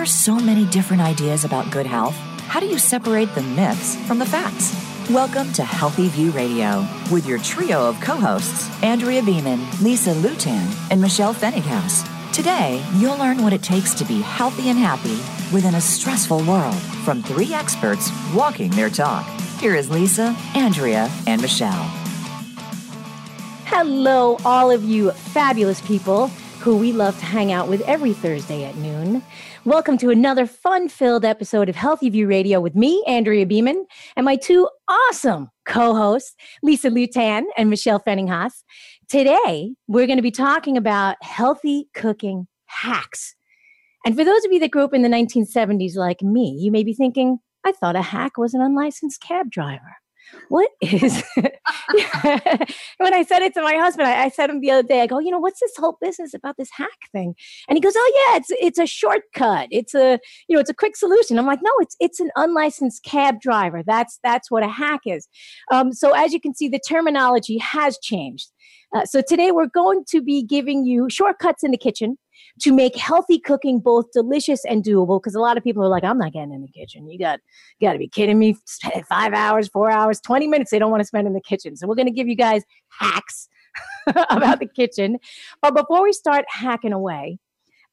there are so many different ideas about good health? How do you separate the myths from the facts? Welcome to Healthy View Radio with your trio of co hosts, Andrea Beeman, Lisa Lutan, and Michelle Fenninghaus. Today, you'll learn what it takes to be healthy and happy within a stressful world from three experts walking their talk. Here is Lisa, Andrea, and Michelle. Hello, all of you fabulous people who we love to hang out with every Thursday at noon. Welcome to another fun filled episode of Healthy View Radio with me, Andrea Beeman, and my two awesome co hosts, Lisa Lutan and Michelle Fenninghaus. Today, we're going to be talking about healthy cooking hacks. And for those of you that grew up in the 1970s like me, you may be thinking, I thought a hack was an unlicensed cab driver. What is when I said it to my husband, I, I said him the other day, I go, you know, what's this whole business about this hack thing? And he goes, Oh yeah, it's it's a shortcut. It's a you know, it's a quick solution. I'm like, no, it's it's an unlicensed cab driver. That's that's what a hack is. Um, so as you can see, the terminology has changed. Uh, so today we're going to be giving you shortcuts in the kitchen to make healthy cooking both delicious and doable. Because a lot of people are like, I'm not getting in the kitchen. You got, you got to be kidding me. Five hours, four hours, 20 minutes. They don't want to spend in the kitchen. So we're going to give you guys hacks about the kitchen. But before we start hacking away,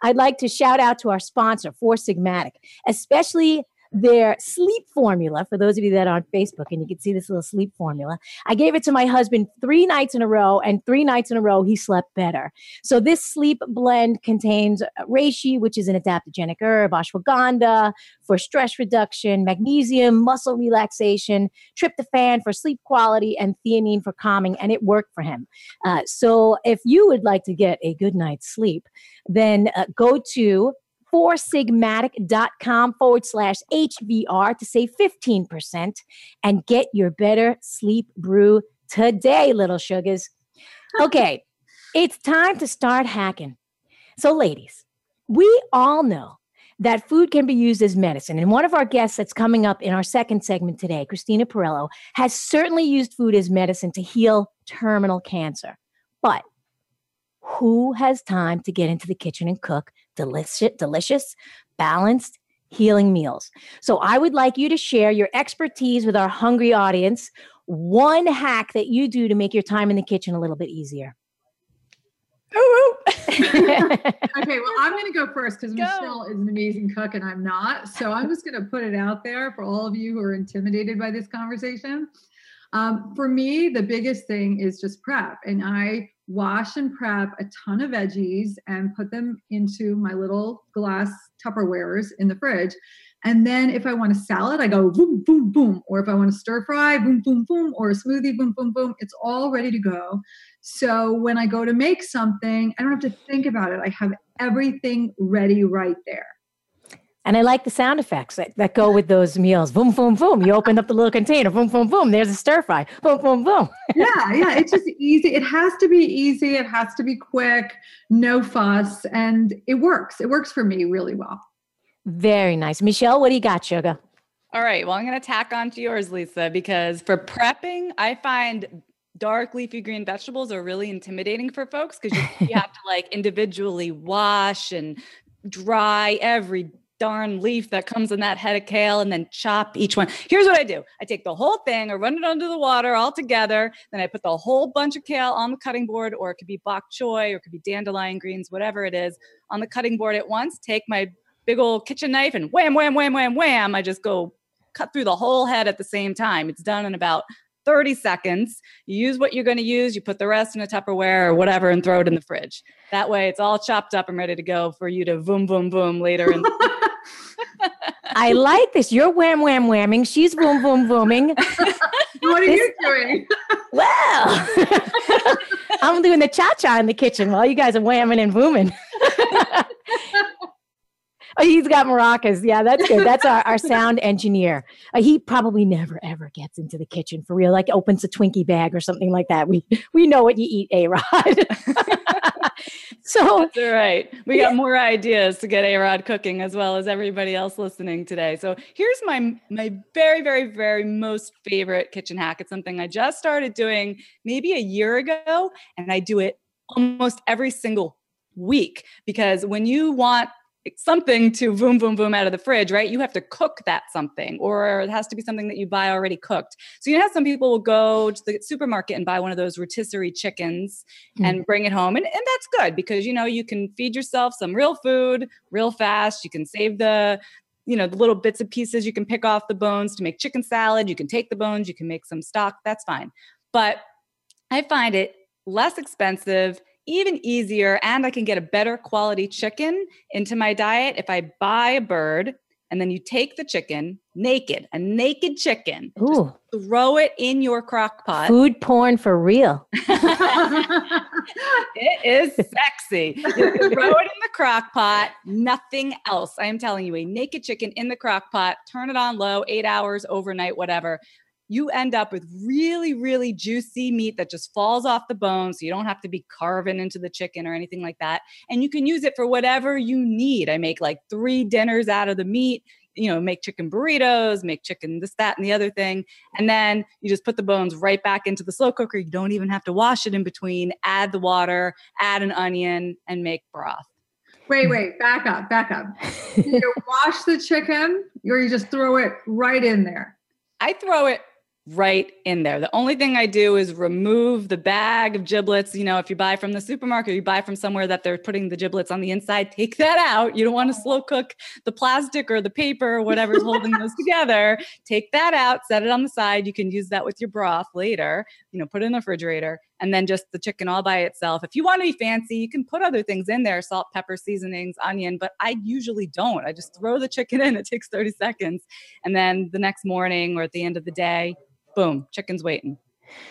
I'd like to shout out to our sponsor, Four Sigmatic, especially their sleep formula for those of you that are on Facebook and you can see this little sleep formula. I gave it to my husband three nights in a row, and three nights in a row, he slept better. So, this sleep blend contains reishi, which is an adaptogenic herb, ashwagandha for stress reduction, magnesium, muscle relaxation, tryptophan for sleep quality, and theanine for calming, and it worked for him. Uh, so, if you would like to get a good night's sleep, then uh, go to foursigmatic.com forward slash HVR to save 15% and get your better sleep brew today, little sugars. Okay, it's time to start hacking. So, ladies, we all know that food can be used as medicine. And one of our guests that's coming up in our second segment today, Christina Pirello, has certainly used food as medicine to heal terminal cancer. But who has time to get into the kitchen and cook delicious, delicious, balanced, healing meals. So I would like you to share your expertise with our hungry audience. One hack that you do to make your time in the kitchen a little bit easier. okay, well, I'm going to go first because Michelle is an amazing cook and I'm not. So I'm just going to put it out there for all of you who are intimidated by this conversation. Um, for me, the biggest thing is just prep. And I wash and prep a ton of veggies and put them into my little glass Tupperwares in the fridge. And then if I want a salad, I go boom, boom, boom. Or if I want to stir fry, boom, boom, boom. Or a smoothie, boom, boom, boom. It's all ready to go. So when I go to make something, I don't have to think about it. I have everything ready right there. And I like the sound effects that, that go with those meals. Boom, boom, boom. You open up the little container. Boom, boom, boom. There's a stir fry. Boom, boom, boom. yeah, yeah. It's just easy. It has to be easy. It has to be quick, no fuss. And it works. It works for me really well. Very nice. Michelle, what do you got, sugar? All right. Well, I'm going to tack on to yours, Lisa, because for prepping, I find dark leafy green vegetables are really intimidating for folks because you, you have to like individually wash and dry every darn leaf that comes in that head of kale and then chop each one. Here's what I do I take the whole thing, I run it under the water all together. Then I put the whole bunch of kale on the cutting board, or it could be bok choy, or it could be dandelion greens, whatever it is, on the cutting board at once. Take my big old kitchen knife and wham, wham, wham, wham, wham. I just go cut through the whole head at the same time. It's done in about 30 seconds. You use what you're going to use, you put the rest in a Tupperware or whatever and throw it in the fridge. That way it's all chopped up and ready to go for you to boom, boom, boom later. In- I like this. You're wham, wham, whamming. She's boom, boom, booming. what are this- you doing? well, I'm doing the cha cha in the kitchen while you guys are whamming and booming. Oh, he's got maracas. Yeah, that's good. That's our, our sound engineer. Uh, he probably never ever gets into the kitchen for real. Like opens a Twinkie bag or something like that. We we know what you eat, A Rod. so that's all right. We got more ideas to get A Rod cooking as well as everybody else listening today. So here's my my very very very most favorite kitchen hack. It's something I just started doing maybe a year ago, and I do it almost every single week because when you want something to boom, boom, boom out of the fridge, right? You have to cook that something, or it has to be something that you buy already cooked. So you know some people will go to the supermarket and buy one of those rotisserie chickens mm. and bring it home. And, and that's good because you know you can feed yourself some real food real fast. You can save the you know, the little bits and pieces you can pick off the bones to make chicken salad. You can take the bones, you can make some stock. That's fine. But I find it less expensive, even easier, and I can get a better quality chicken into my diet if I buy a bird and then you take the chicken naked, a naked chicken, Ooh. throw it in your crock pot. Food porn for real. it is sexy. You throw it in the crock pot, nothing else. I am telling you, a naked chicken in the crock pot, turn it on low, eight hours, overnight, whatever you end up with really, really juicy meat that just falls off the bone. So you don't have to be carving into the chicken or anything like that. And you can use it for whatever you need. I make like three dinners out of the meat, you know, make chicken burritos, make chicken this, that, and the other thing. And then you just put the bones right back into the slow cooker. You don't even have to wash it in between, add the water, add an onion, and make broth. Wait, wait, back up, back up. you wash the chicken or you just throw it right in there? I throw it right in there. The only thing I do is remove the bag of giblets. You know, if you buy from the supermarket, you buy from somewhere that they're putting the giblets on the inside, take that out. You don't want to slow cook the plastic or the paper or whatever's holding those together. Take that out, set it on the side. You can use that with your broth later, you know, put it in the refrigerator and then just the chicken all by itself. If you want to be fancy, you can put other things in there, salt, pepper, seasonings, onion, but I usually don't. I just throw the chicken in. It takes 30 seconds. And then the next morning or at the end of the day, boom, chicken's waiting.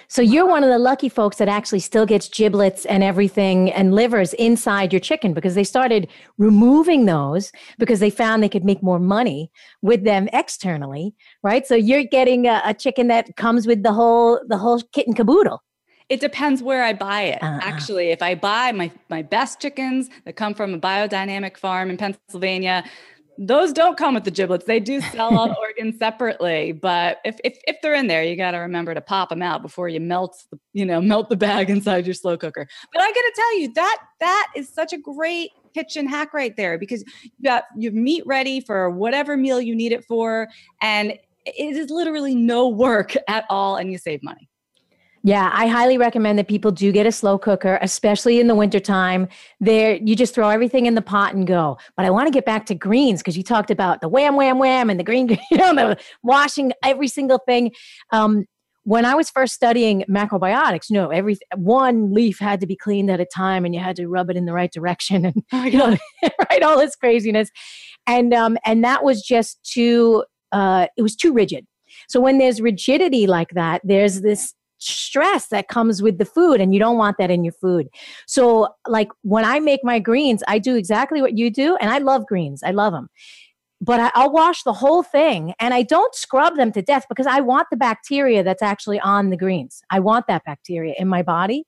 So you're one of the lucky folks that actually still gets giblets and everything and livers inside your chicken because they started removing those because they found they could make more money with them externally, right? So you're getting a, a chicken that comes with the whole the whole kit and caboodle. It depends where I buy it. Uh-uh. Actually, if I buy my my best chickens that come from a biodynamic farm in Pennsylvania, those don't come with the giblets. They do sell all the organs separately, but if, if if they're in there, you got to remember to pop them out before you melt the you know melt the bag inside your slow cooker. But I got to tell you that that is such a great kitchen hack right there because you got your meat ready for whatever meal you need it for, and it is literally no work at all, and you save money. Yeah, I highly recommend that people do get a slow cooker, especially in the wintertime. There, you just throw everything in the pot and go. But I want to get back to greens because you talked about the wham, wham, wham, and the green, you know, the washing every single thing. Um, when I was first studying macrobiotics, you know, every one leaf had to be cleaned at a time, and you had to rub it in the right direction, and oh you know, right, all this craziness, and um, and that was just too, uh, it was too rigid. So when there's rigidity like that, there's this stress that comes with the food and you don't want that in your food. So like when I make my greens, I do exactly what you do and I love greens. I love them. But I, I'll wash the whole thing and I don't scrub them to death because I want the bacteria that's actually on the greens. I want that bacteria in my body.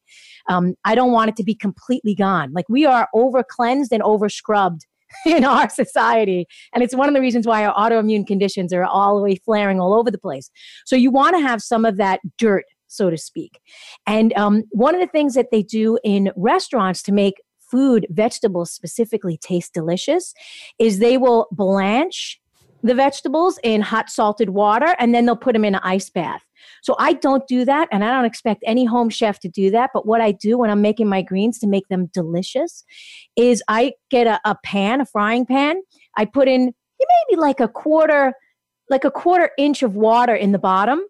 Um, I don't want it to be completely gone. Like we are over cleansed and over scrubbed in our society. And it's one of the reasons why our autoimmune conditions are all the way flaring all over the place. So you want to have some of that dirt so to speak. And um, one of the things that they do in restaurants to make food, vegetables specifically, taste delicious is they will blanch the vegetables in hot salted water and then they'll put them in an ice bath. So I don't do that and I don't expect any home chef to do that. But what I do when I'm making my greens to make them delicious is I get a, a pan, a frying pan. I put in maybe like a quarter, like a quarter inch of water in the bottom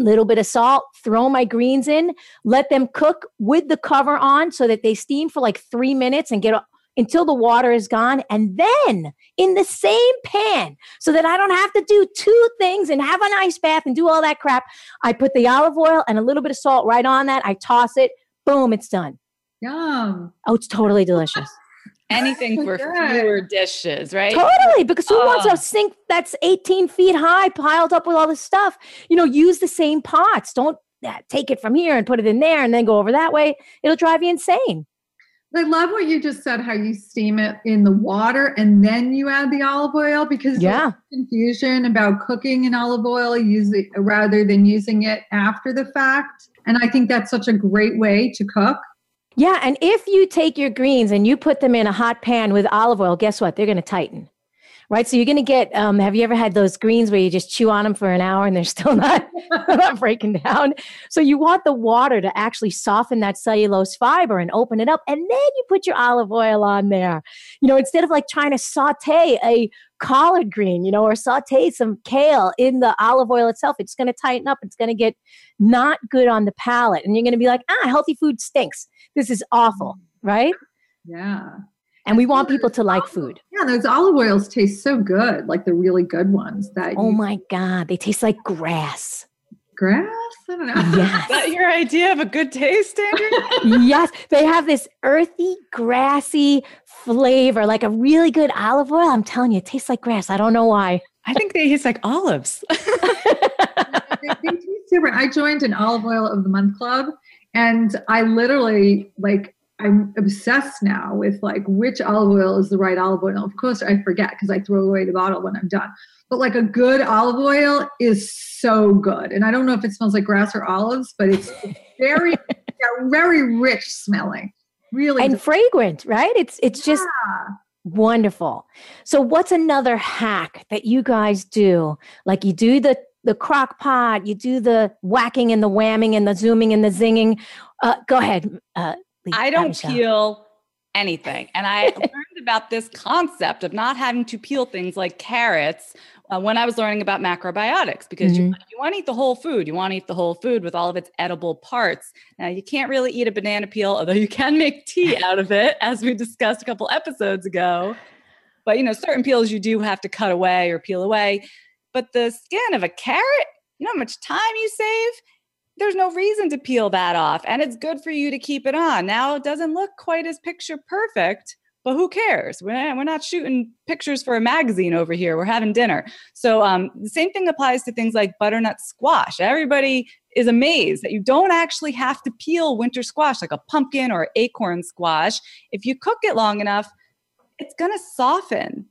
little bit of salt, throw my greens in, let them cook with the cover on so that they steam for like three minutes and get until the water is gone. And then in the same pan, so that I don't have to do two things and have an ice bath and do all that crap, I put the olive oil and a little bit of salt right on that. I toss it, boom, it's done. Yum. Oh, it's totally delicious anything for fewer dishes, right? Totally, because who oh. wants a sink that's 18 feet high piled up with all this stuff? You know, use the same pots. Don't uh, take it from here and put it in there and then go over that way. It'll drive you insane. I love what you just said, how you steam it in the water and then you add the olive oil because yeah, confusion about cooking in olive oil using rather than using it after the fact. And I think that's such a great way to cook Yeah, and if you take your greens and you put them in a hot pan with olive oil, guess what? They're going to tighten right? So you're going to get. Um, have you ever had those greens where you just chew on them for an hour and they're still not not breaking down? So you want the water to actually soften that cellulose fiber and open it up, and then you put your olive oil on there. You know, instead of like trying to saute a collard green, you know, or saute some kale in the olive oil itself, it's going to tighten up. It's going to get not good on the palate, and you're going to be like, ah, healthy food stinks. This is awful, right? Yeah. And we want people to like food. Yeah, those olive oils taste so good, like the really good ones that Oh my God, they taste like grass. Grass? I don't know. Yes. Is that your idea of a good taste, Andrew? yes. They have this earthy, grassy flavor, like a really good olive oil. I'm telling you, it tastes like grass. I don't know why. I think they taste like olives. they, they taste different. I joined an olive oil of the month club and I literally like I'm obsessed now with like which olive oil is the right olive oil. Of course, I forget because I throw away the bottle when I'm done. But like a good olive oil is so good, and I don't know if it smells like grass or olives, but it's very, very rich smelling, really, and fragrant. Right? It's it's just yeah. wonderful. So, what's another hack that you guys do? Like you do the the crock pot, you do the whacking and the whamming and the zooming and the zinging. Uh, go ahead, uh, I don't peel anything. And I learned about this concept of not having to peel things like carrots uh, when I was learning about macrobiotics because mm-hmm. you, you want to eat the whole food. You want to eat the whole food with all of its edible parts. Now, you can't really eat a banana peel, although you can make tea out of it, as we discussed a couple episodes ago. But, you know, certain peels you do have to cut away or peel away. But the skin of a carrot, you know how much time you save? There's no reason to peel that off and it's good for you to keep it on. Now it doesn't look quite as picture perfect, but who cares? We're, not shooting pictures for a magazine over here. We're having dinner. So um, the same thing applies to things like butternut squash. Everybody is amazed that you don't actually have to peel winter squash like a pumpkin or acorn squash. If you cook it long enough, it's going to soften.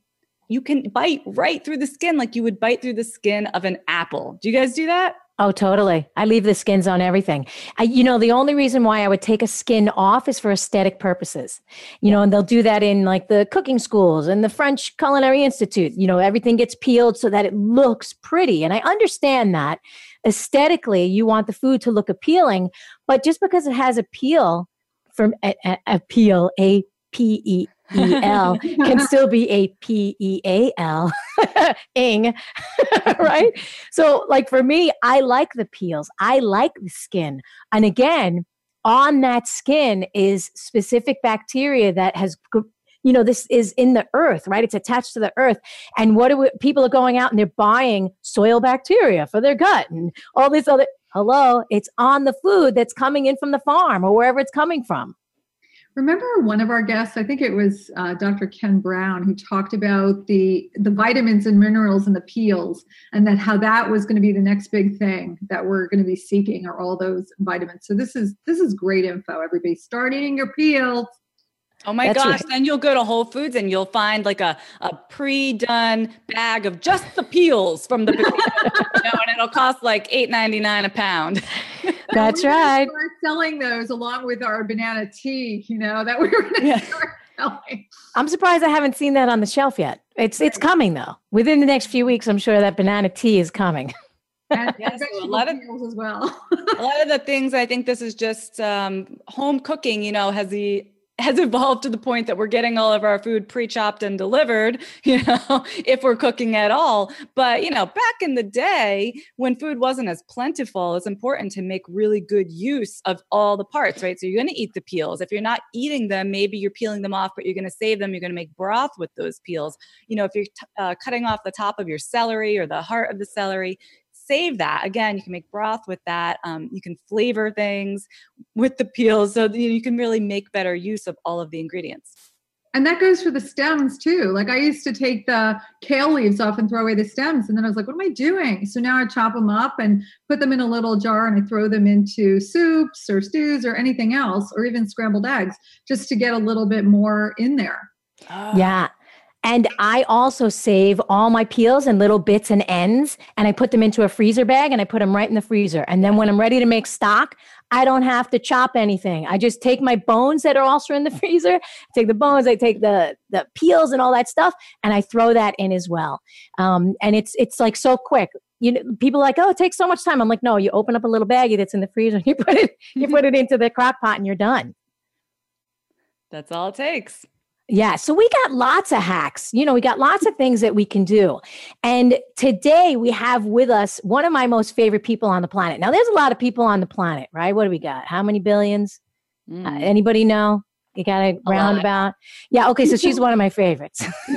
You can bite right through the skin like you would bite through the skin of an apple. Do you guys do that? Oh, totally. I leave the skins on everything. I, you know, the only reason why I would take a skin off is for aesthetic purposes. You know, and they'll do that in like the cooking schools and the French Culinary Institute. You know, everything gets peeled so that it looks pretty. And I understand that aesthetically, you want the food to look appealing, but just because it has appeal from a, a, appeal, a P E E L can still be a P E A L ing, right? So, like for me, I like the peels, I like the skin. And again, on that skin is specific bacteria that has you know this is in the earth right it's attached to the earth and what are we, people are going out and they're buying soil bacteria for their gut and all this other hello it's on the food that's coming in from the farm or wherever it's coming from Remember one of our guests, I think it was uh, Dr. Ken Brown, who talked about the the vitamins and minerals in the peels, and that how that was going to be the next big thing that we're going to be seeking are all those vitamins. So this is this is great info. Everybody, start eating your peels. Oh my That's gosh. Right. Then you'll go to Whole Foods and you'll find like a, a pre done bag of just the peels from the potato, you know, and it'll cost like eight ninety nine a pound. That's right. Start selling those along with our banana tea, you know, that we were going to yeah. start selling. I'm surprised I haven't seen that on the shelf yet. It's it's coming though. Within the next few weeks, I'm sure that banana tea is coming. And yes, a lot of as well. a lot of the things I think this is just um, home cooking. You know, has the has evolved to the point that we're getting all of our food pre-chopped and delivered, you know, if we're cooking at all. But, you know, back in the day when food wasn't as plentiful, it's important to make really good use of all the parts, right? So you're going to eat the peels. If you're not eating them, maybe you're peeling them off, but you're going to save them. You're going to make broth with those peels. You know, if you're t- uh, cutting off the top of your celery or the heart of the celery, save that. Again, you can make broth with that. Um, you can flavor things with the peels so you can really make better use of all of the ingredients. And that goes for the stems too. Like I used to take the kale leaves off and throw away the stems. And then I was like, what am I doing? So now I chop them up and put them in a little jar and I throw them into soups or stews or anything else, or even scrambled eggs, just to get a little bit more in there. Oh. Yeah. And I also save all my peels and little bits and ends, and I put them into a freezer bag and I put them right in the freezer. And then when I'm ready to make stock, I don't have to chop anything. I just take my bones that are also in the freezer, take the bones, I take the the peels and all that stuff, and I throw that in as well. Um, and it's it's like so quick. You know, people are like, oh, it takes so much time. I'm like, no, you open up a little baggie that's in the freezer, you put it you put it into the crock pot, and you're done. That's all it takes. Yeah, so we got lots of hacks. You know, we got lots of things that we can do. And today we have with us one of my most favorite people on the planet. Now, there's a lot of people on the planet, right? What do we got? How many billions? Mm. Uh, anybody know? You got a, a roundabout? Yeah. Okay. So she's one of my favorites.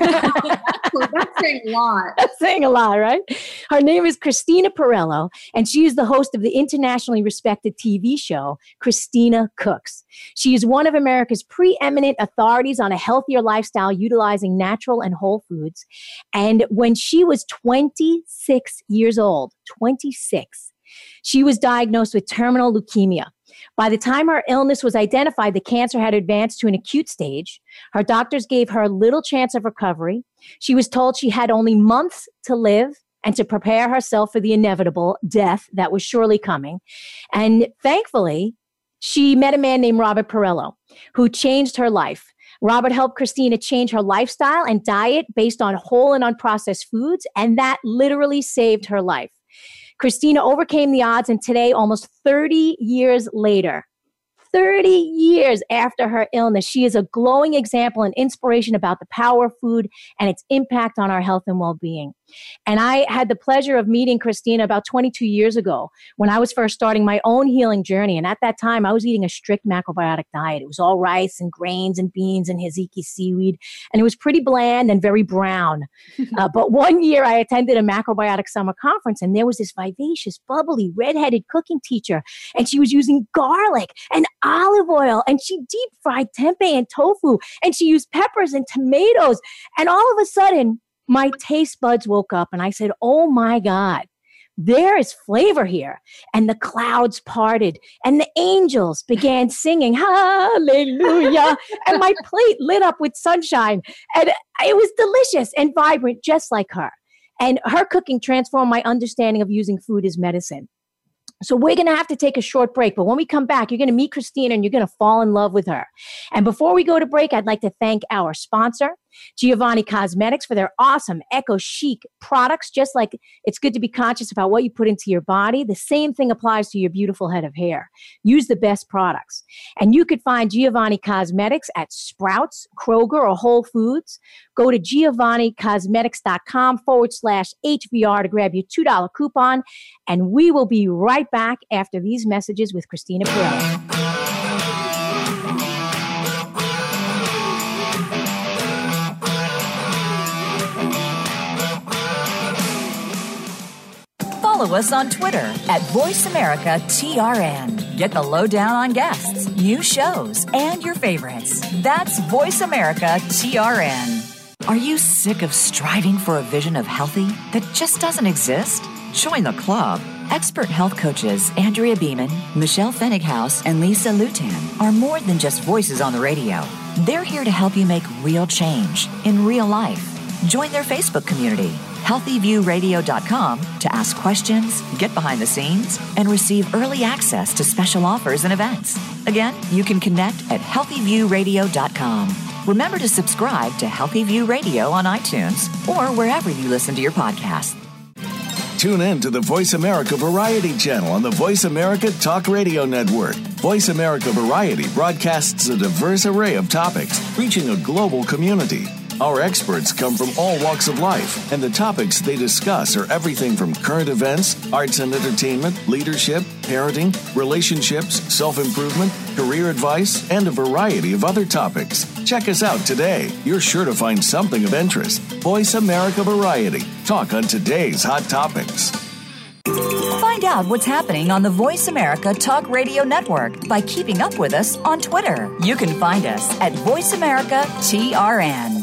That's saying a lot. That's saying a lot, right? Her name is Christina Pirello, and she is the host of the internationally respected TV show, Christina Cooks. She is one of America's preeminent authorities on a healthier lifestyle utilizing natural and whole foods. And when she was 26 years old, 26, she was diagnosed with terminal leukemia. By the time her illness was identified, the cancer had advanced to an acute stage. Her doctors gave her little chance of recovery. She was told she had only months to live and to prepare herself for the inevitable death that was surely coming. And thankfully, she met a man named Robert Pirello who changed her life. Robert helped Christina change her lifestyle and diet based on whole and unprocessed foods, and that literally saved her life. Christina overcame the odds, and today, almost 30 years later, 30 years after her illness, she is a glowing example and inspiration about the power of food and its impact on our health and well being. And I had the pleasure of meeting Christina about 22 years ago when I was first starting my own healing journey. And at that time, I was eating a strict macrobiotic diet. It was all rice and grains and beans and Hiziki seaweed. And it was pretty bland and very brown. uh, but one year I attended a macrobiotic summer conference and there was this vivacious, bubbly, redheaded cooking teacher. And she was using garlic and olive oil and she deep fried tempeh and tofu and she used peppers and tomatoes. And all of a sudden, my taste buds woke up and I said, Oh my God, there is flavor here. And the clouds parted and the angels began singing, Hallelujah. and my plate lit up with sunshine. And it was delicious and vibrant, just like her. And her cooking transformed my understanding of using food as medicine. So we're going to have to take a short break, but when we come back, you're going to meet Christina and you're going to fall in love with her. And before we go to break, I'd like to thank our sponsor, Giovanni Cosmetics for their awesome eco chic products. Just like it's good to be conscious about what you put into your body, the same thing applies to your beautiful head of hair. Use the best products. And you could find Giovanni Cosmetics at Sprouts, Kroger, or Whole Foods. Go to giovannicosmetics.com forward slash HVR to grab your $2 coupon. And we will be right back after these messages with Christina Pirello. Follow us on Twitter at VoiceAmericaTRN. Get the lowdown on guests, new shows, and your favorites. That's VoiceAmericaTRN. Are you sick of striving for a vision of healthy that just doesn't exist? Join the club. Expert health coaches Andrea Beeman, Michelle Fenninghaus, and Lisa Lutan are more than just voices on the radio. They're here to help you make real change in real life. Join their Facebook community healthyviewradio.com to ask questions, get behind the scenes, and receive early access to special offers and events. Again, you can connect at healthyviewradio.com. Remember to subscribe to Healthy View Radio on iTunes or wherever you listen to your podcast. Tune in to the Voice America Variety channel on the Voice America Talk Radio Network. Voice America Variety broadcasts a diverse array of topics, reaching a global community. Our experts come from all walks of life, and the topics they discuss are everything from current events, arts and entertainment, leadership, parenting, relationships, self improvement, career advice, and a variety of other topics. Check us out today. You're sure to find something of interest. Voice America Variety. Talk on today's hot topics. Find out what's happening on the Voice America Talk Radio Network by keeping up with us on Twitter. You can find us at Voice America TRN.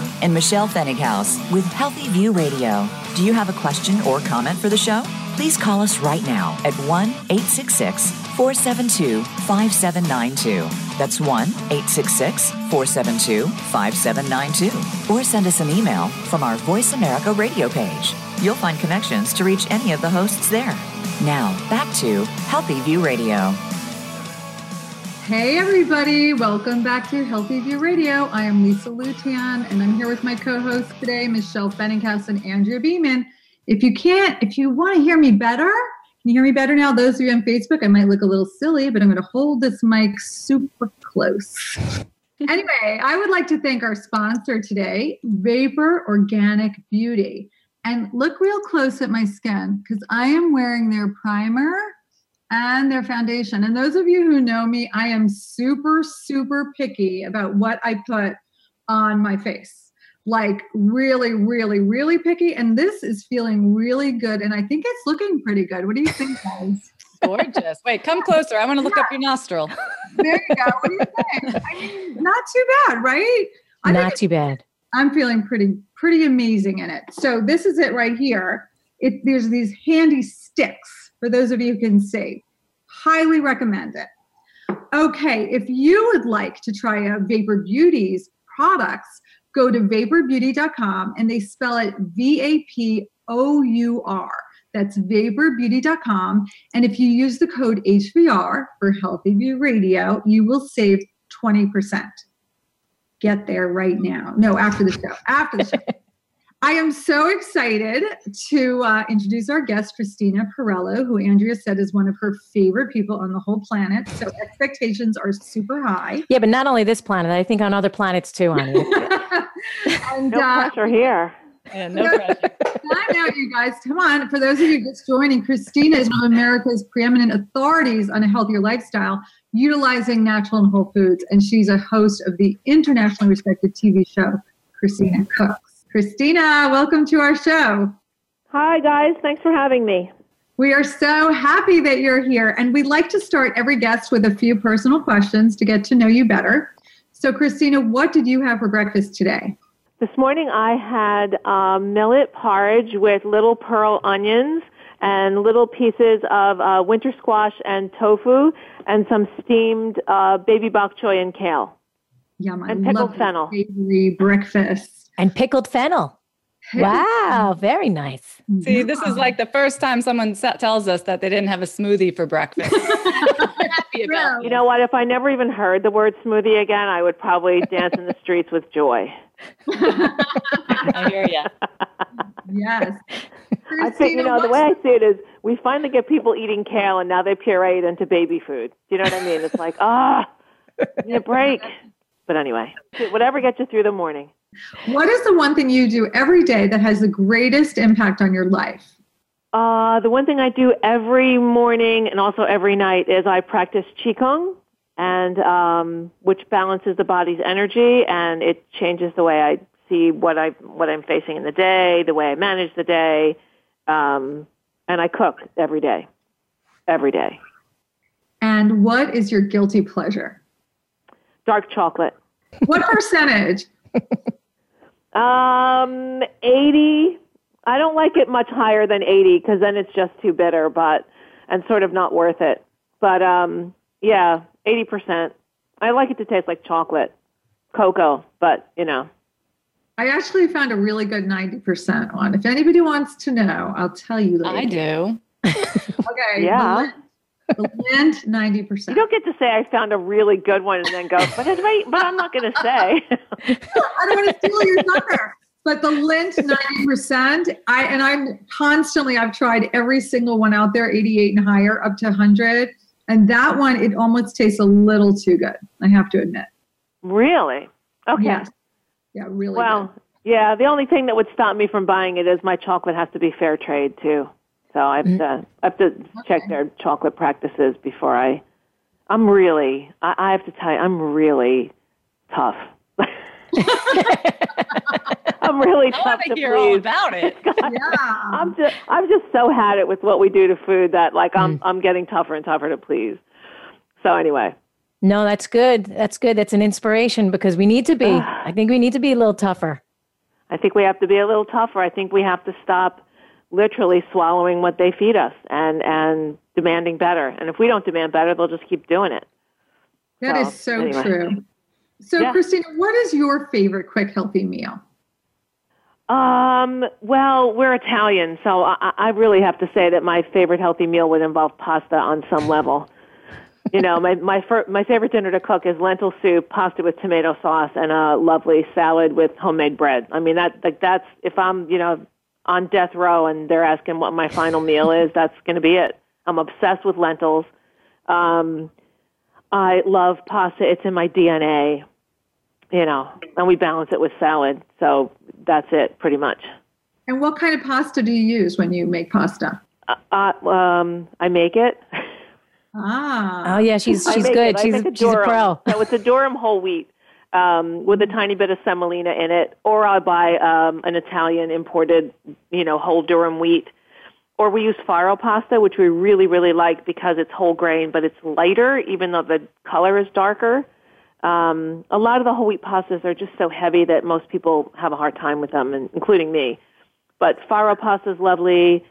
and Michelle Fenninghaus with Healthy View Radio. Do you have a question or comment for the show? Please call us right now at 1 866 472 5792. That's 1 866 472 5792. Or send us an email from our Voice America radio page. You'll find connections to reach any of the hosts there. Now, back to Healthy View Radio. Hey, everybody. Welcome back to Healthy View Radio. I am Lisa Lutan, and I'm here with my co hosts today, Michelle Fenninghaus and Andrea Beeman. If you can't, if you want to hear me better, can you hear me better now? Those of you on Facebook, I might look a little silly, but I'm going to hold this mic super close. anyway, I would like to thank our sponsor today, Vapour Organic Beauty. And look real close at my skin because I am wearing their primer and their foundation. And those of you who know me, I am super, super picky about what I put on my face. Like really, really, really picky. And this is feeling really good. And I think it's looking pretty good. What do you think, guys? Gorgeous. Wait, come closer. I want to look yeah. up your nostril. There you go. What do you think? I mean, not too bad, right? I not too bad. I'm feeling pretty, pretty amazing in it. So this is it right here. It there's these handy sticks for those of you who can see. Highly recommend it. Okay, if you would like to try out Vapour Beauty's products, go to vapourbeauty.com and they spell it V A P O U R. That's vapourbeauty.com. And if you use the code HVR for Healthy View Radio, you will save 20%. Get there right now. No, after the show. After the show. I am so excited to uh, introduce our guest, Christina Pirello, who Andrea said is one of her favorite people on the whole planet. So expectations are super high. Yeah, but not only this planet, I think on other planets too, honey. and, no uh, pressure here. And no pressure. Time out, you guys. Come on. For those of you just joining, Christina is one of America's preeminent authorities on a healthier lifestyle, utilizing natural and whole foods. And she's a host of the internationally respected TV show, Christina Cooks. Christina, welcome to our show. Hi, guys. Thanks for having me. We are so happy that you're here. And we'd like to start every guest with a few personal questions to get to know you better. So, Christina, what did you have for breakfast today? This morning I had um, millet porridge with little pearl onions and little pieces of uh, winter squash and tofu and some steamed uh, baby bok choy and kale. Yum, and pickled fennel. Savory breakfast and pickled fennel. Wow, very nice. See, this is like the first time someone tells us that they didn't have a smoothie for breakfast. you know what? If I never even heard the word smoothie again, I would probably dance in the streets with joy. I hear you. Yes. I think you know the way I see it is we finally get people eating kale and now they puree it into baby food. Do you know what I mean? It's like ah, oh, need a break. But anyway, whatever gets you through the morning. What is the one thing you do every day that has the greatest impact on your life? Uh, the one thing I do every morning and also every night is I practice Qigong, and um, which balances the body's energy and it changes the way I see what I what I'm facing in the day, the way I manage the day, um, and I cook every day, every day. And what is your guilty pleasure? Dark chocolate. What percentage? Um, 80. I don't like it much higher than 80 because then it's just too bitter, but, and sort of not worth it. But, um, yeah, 80%. I like it to taste like chocolate, cocoa, but, you know. I actually found a really good 90% one. If anybody wants to know, I'll tell you later. I do. okay. yeah. The Lindt, 90%. You don't get to say I found a really good one and then go, but, but I'm not going to say. I don't want to steal your thunder. But the Lindt, 90%, I and I'm constantly, I've tried every single one out there, 88 and higher, up to 100. And that one, it almost tastes a little too good, I have to admit. Really? Okay. Yes. Yeah, really. Well, good. yeah, the only thing that would stop me from buying it is my chocolate has to be fair trade too. So I have mm-hmm. to I have to check their chocolate practices before I. I'm really, I, I have to tell you, I'm really tough. I'm really I tough to hear please. all about it. Yeah. I'm just I'm just so had it with what we do to food that like I'm I'm getting tougher and tougher to please. So anyway, No, that's good. That's good. That's an inspiration because we need to be. I think we need to be a little tougher. I think we have to be a little tougher. I think we have to stop literally swallowing what they feed us and and demanding better. And if we don't demand better, they'll just keep doing it. That So, is so anyway. true. So, Yeah. Christina, what is your favorite quick, healthy meal? Um, well, we're Italian, so I, I really have to say that my favorite healthy meal would involve pasta on some level. You know, my my fir- my favorite dinner to cook is lentil soup, pasta with tomato sauce, and a lovely salad with homemade bread. I mean, that like that's if I'm you know on death row and they're asking what my final meal is, that's going to be it. I'm obsessed with lentils. Um, I love pasta; it's in my DNA. You know, and we balance it with salad. So that's it, pretty much. And what kind of pasta do you use when you make pasta? Uh, uh, um, I make it. Ah. Oh yeah, she's she's good. it. She's a she's a pro. so it's a durum whole wheat um, with a tiny bit of semolina in it, or I buy um, an Italian imported, you know, whole durum wheat. Or we use farro pasta, which we really, really like because it's whole grain, but it's lighter, even though the color is darker. Um, a lot of the whole wheat pastas are just so heavy that most people have a hard time with them, and including me. But farro pasta is lovely.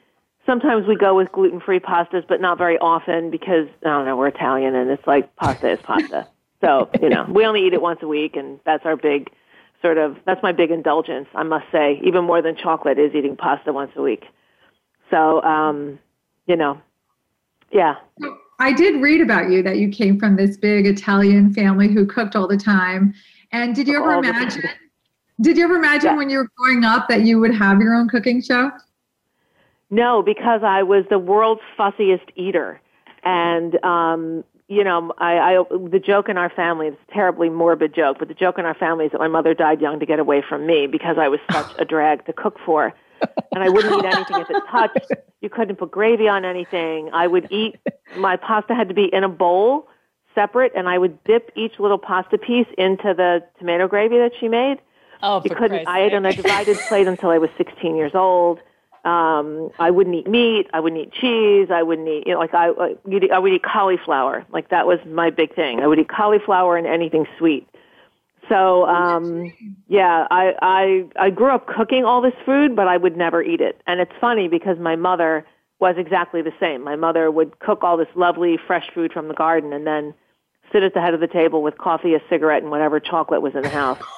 Sometimes we go with gluten-free pastas, but not very often because I don't know we're Italian and it's like pasta is pasta. So you know we only eat it once a week, and that's our big sort of that's my big indulgence. I must say, even more than chocolate is eating pasta once a week. So um, you know, yeah, I did read about you that you came from this big Italian family who cooked all the time. And did you ever All imagine? Did you ever imagine Yeah. when you were growing up that you would have your own cooking show? No, because I was the world's fussiest eater, and um, you know, I, I the joke in our family is a terribly morbid joke, but the joke in our family is that my mother died young to get away from me because I was such a drag to cook for, and I wouldn't eat anything if it touched. You couldn't put gravy on anything. I would eat my pasta had to be in a bowl separate, and I would dip each little pasta piece into the tomato gravy that she made. Oh, You couldn't. Christ's I ate on a divided plate until I was 16 years old. Um, I wouldn't eat meat. I wouldn't eat cheese. I wouldn't eat, you know, like I, you'd- I would eat cauliflower. Like that was my big thing. I would eat cauliflower and anything sweet. So, um, yeah, I, I, I grew up cooking all this food, but I would never eat it. And it's funny because my mother was exactly the same. My mother would cook all this lovely fresh food from the garden and then sit at the head of the table with coffee, a cigarette, and whatever chocolate was in the house.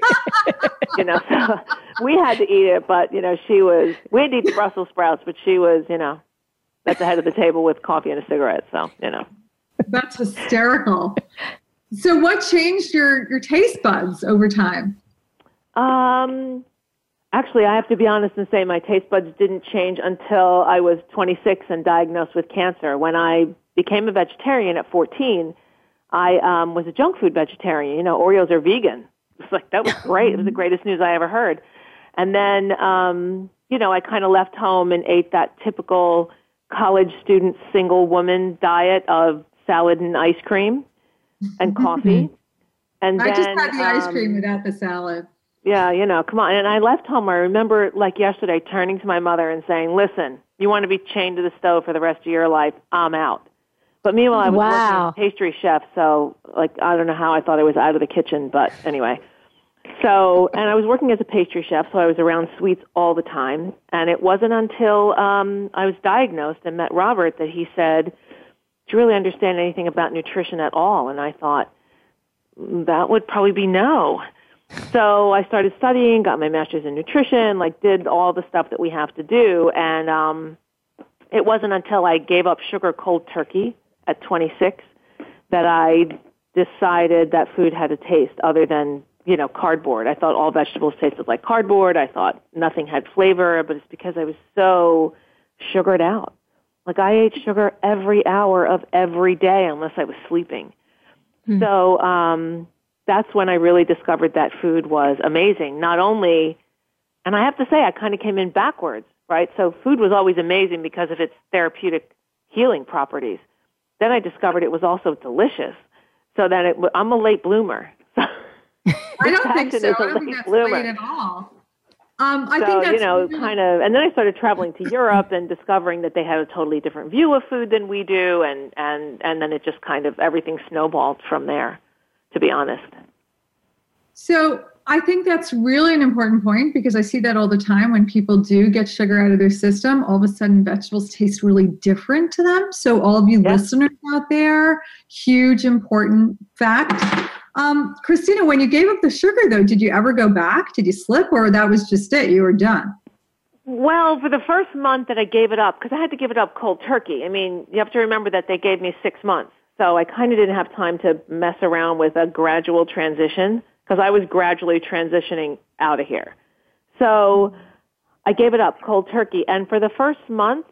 you know, so we had to eat it, but you know, she was we had to eat the Brussels sprouts, but she was, you know, at the head of the table with coffee and a cigarette. So, you know. That's hysterical. so, what changed your your taste buds over time? Um actually I have to be honest and say my taste buds didn't change until I was 26 and diagnosed with cancer. When I became a vegetarian at 14, I um was a junk food vegetarian. You know, Oreos are vegan. It's like that was great. It was the greatest news I ever heard. And then um you know, I kind of left home and ate that typical college student single woman diet of salad and ice cream and coffee. And I then, just had the ice um, cream without the salad. yeah, you know, come on. And I left home. I remember, like yesterday, turning to my mother and saying, "Listen, you want to be chained to the stove for the rest of your life? I'm out." But meanwhile, I was Wow. working as a pastry chef, so like I don't know how I thought I was out of the kitchen, but anyway. So, and I was working as a pastry chef, so I was around sweets all the time. And it wasn't until um, I was diagnosed and met Robert that he said, "Do you really understand anything about nutrition at all?" And I thought "Mm, that would probably be no. So I started studying, got my master's in nutrition, like did all the stuff that we have to do, and um, it wasn't until I gave up sugar cold turkey at 26 that I decided that food had a taste other than you know cardboard. I thought all vegetables tasted like cardboard. I thought nothing had flavor, but it's because I was so sugared out. Like I ate sugar every hour of every day unless I was sleeping. So um, that's when I really discovered that food was amazing. Not only, and I have to say, I kind of came in backwards, right? So food was always amazing because of its therapeutic healing properties. then I discovered it was also delicious. So then it, I'm a late bloomer. I don't think so. I don't think that's bloomer. late at all. Um, I so, think that's you know, kind of, and then I started traveling to Europe and discovering that they had a totally different view of food than we do, and and and then it just kind of everything snowballed from there. To be honest. So I think that's really an important point because I see that all the time when people do get sugar out of their system, all of a sudden vegetables taste really different to them. So, all of you listeners out there, huge important fact. Um, Christina, when you gave up the sugar, though, did you ever go back? Did you slip, or that was just it? You were done. Well, for the first month that I gave it up, because I had to give it up cold turkey. I mean, you have to remember that they gave me six months. So I kind of didn't have time to mess around with a gradual transition because I was gradually transitioning out of here. So I gave it up cold turkey. And for the first month,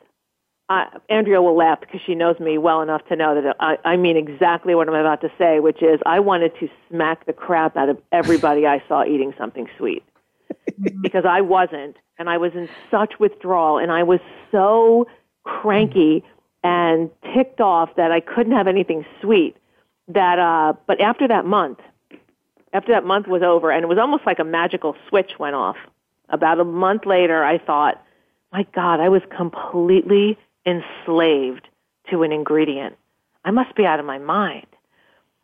uh, Andrea will laugh because she knows me well enough to know that I, I mean exactly what I'm about to say, which is I wanted to smack the crap out of everybody I saw eating something sweet because I wasn't, and I was in such withdrawal, and I was so cranky and ticked off that I couldn't have anything sweet. That, uh, but after that month, after that month was over, and it was almost like a magical switch went off. About a month later, I thought, my God, I was completely enslaved to an ingredient. I must be out of my mind.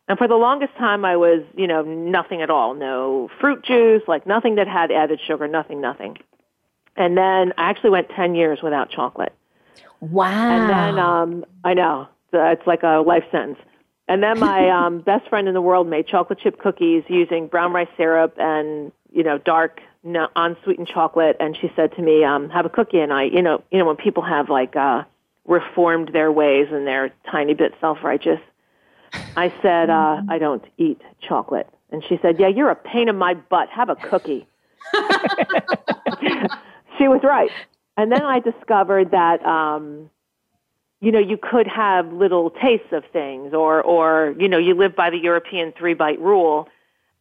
And for the longest time, I was, you know, nothing at all. No fruit juice, like nothing that had added sugar, nothing, nothing. And then I actually went 10 years without chocolate. Wow. And then, um, I know, it's like a life sentence. And then my um, best friend in the world made chocolate chip cookies using brown rice syrup and, you know, dark no, unsweetened chocolate, and she said to me, um, "Have a cookie." And I, you know, you know, when people have like uh, reformed their ways and they're tiny bit self righteous, I said, uh, "I don't eat chocolate." And she said, "Yeah, you're a pain in my butt. Have a cookie." she was right. And then I discovered that, um, you know, you could have little tastes of things, or, or you know, you live by the European three bite rule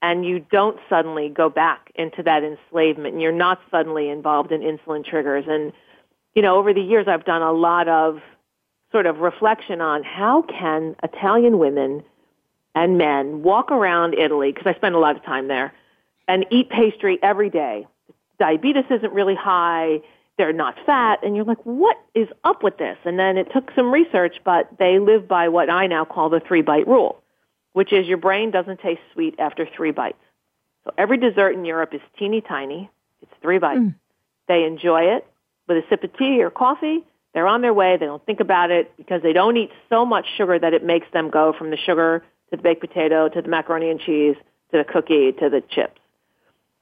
and you don't suddenly go back into that enslavement and you're not suddenly involved in insulin triggers. And, you know, over the years I've done a lot of sort of reflection on how can Italian women and men walk around Italy, because I spend a lot of time there, and eat pastry every day. Diabetes isn't really high. They're not fat. And you're like, what is up with this? And then it took some research, but they live by what I now call the three bite rule which is your brain doesn't taste sweet after three bites. So every dessert in Europe is teeny tiny. It's three bites. Mm. They enjoy it with a sip of tea or coffee. They're on their way. They don't think about it because they don't eat so much sugar that it makes them go from the sugar to the baked potato to the macaroni and cheese to the cookie to the chips.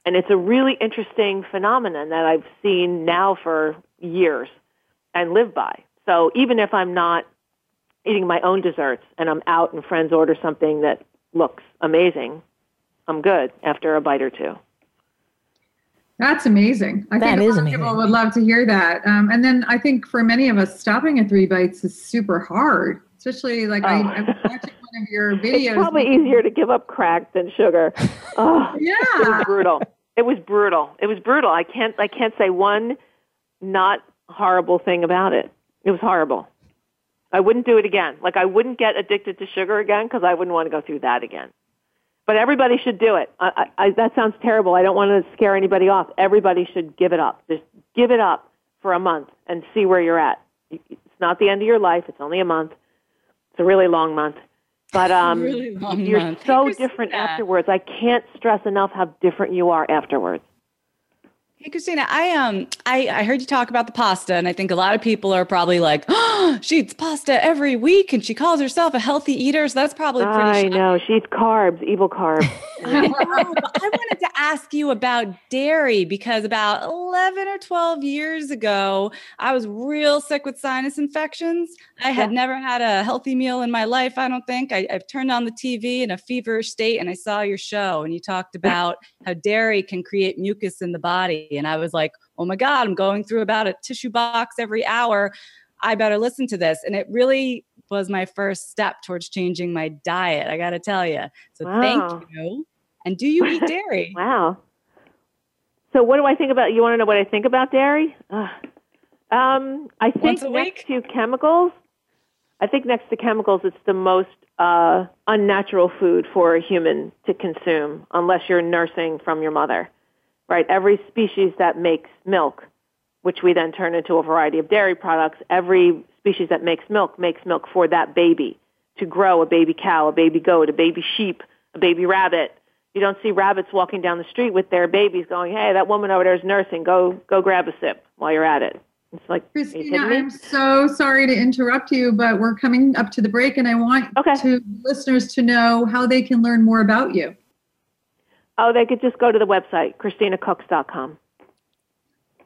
And it's a really interesting phenomenon that I've seen now for years and live by. So even if I'm not eating my own desserts and I'm out and friends order something that looks amazing, I'm good after a bite or two. That's amazing. I that think is amazing. people would love to hear that. Um, and then I think for many of us, stopping at three bites is super hard. Especially like oh. I, I was watching one of your videos. It's probably easier to give up crack than sugar. Oh, yeah, it was brutal. It was brutal. It was brutal. I can't. I can't say one not horrible thing about it. It was horrible. I wouldn't do it again. Like I wouldn't get addicted to sugar again because I wouldn't want to go through that again. But everybody should do it. I, I, that sounds terrible. I don't want to scare anybody off. Everybody should give it up. Just give it up for a month and see where you're at. It's not the end of your life. It's only a month. It's a really long month. But um, really you're month. so different afterwards. I can't stress enough how different you are afterwards. Hey Christina, I um I, I heard you talk about the pasta, and I think a lot of people are probably like, oh, she eats pasta every week, and she calls herself a healthy eater. So that's probably pretty. I know she eats carbs, evil carbs. I wanted to ask you about dairy because about eleven or twelve years ago, I was real sick with sinus infections. I had yeah. never had a healthy meal in my life. I don't think I, I've turned on the TV in a feverish state, and I saw your show, and you talked about how dairy can create mucus in the body and I was like, oh my God, I'm going through about a tissue box every hour. I better listen to this. And it really was my first step towards changing my diet. I got to tell you. So wow. thank you. And do you eat dairy? wow. So what do I think about? You want to know what I think about dairy? Um, I think next to chemicals, I think next to chemicals, it's the most uh, unnatural food for a human to consume unless you're nursing from your mother, right? Every species that makes milk, which we then turn into a variety of dairy products, every species that makes milk makes milk for that baby to grow a baby cow, a baby goat, a baby sheep, a baby rabbit. You don't see rabbits walking down the street with their babies going, "Hey, that woman over there is nursing. Go, go grab a sip while you're at it." It's like, Christina, I'm so sorry to interrupt you, but we're coming up to the break, and I want okay. to listeners to know how they can learn more about you. Oh, they could just go to the website, ChristinaCooks.com.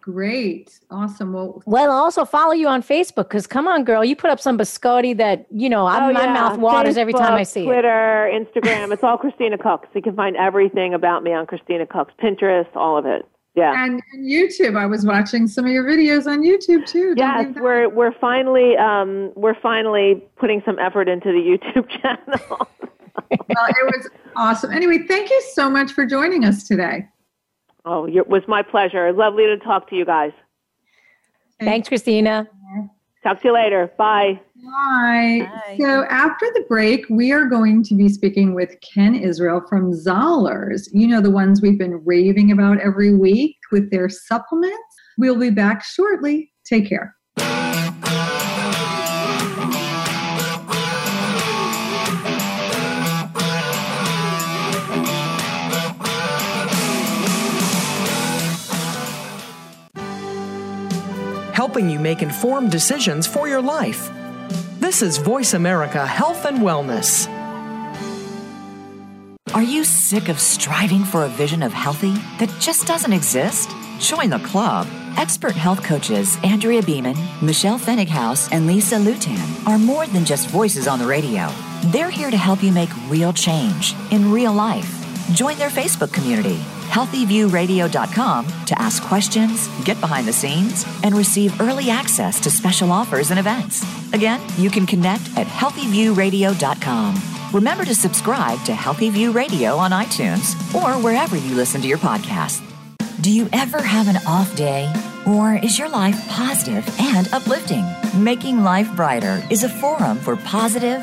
Great. Awesome. Well, well, also follow you on Facebook because come on, girl, you put up some biscotti that, you know, oh, my yeah. mouth waters Facebook, every time I see Twitter, it. Twitter, Instagram. it's all Christina Cooks. You can find everything about me on Christina Cooks, Pinterest, all of it. Yeah. And, and, YouTube. I was watching some of your videos on YouTube too. Yes, we're we're finally um, we're finally putting some effort into the YouTube channel. Well, it was awesome. Anyway, thank you so much for joining us today. Oh, it was my pleasure. Lovely to talk to you guys. Thanks, Christina. Talk to you later. Bye. Bye. Bye. So after the break, we are going to be speaking with Ken Israel from Zahler's. You know, the ones we've been raving about every week with their supplements. We'll be back shortly. Take care. Helping you make informed decisions for your life. This is Voice America Health and Wellness. Are you sick of striving for a vision of healthy that just doesn't exist? Join the club. Expert health coaches Andrea Beeman, Michelle Fenninghaus, and Lisa Lutan are more than just voices on the radio. They're here to help you make real change in real life. Join their Facebook community healthyviewradio.com to ask questions, get behind the scenes, and receive early access to special offers and events. Again, you can connect at healthyviewradio.com. Remember to subscribe to Healthy View Radio on iTunes or wherever you listen to your podcast. Do you ever have an off day? Or is your life positive and uplifting? Making Life Brighter is a forum for positive,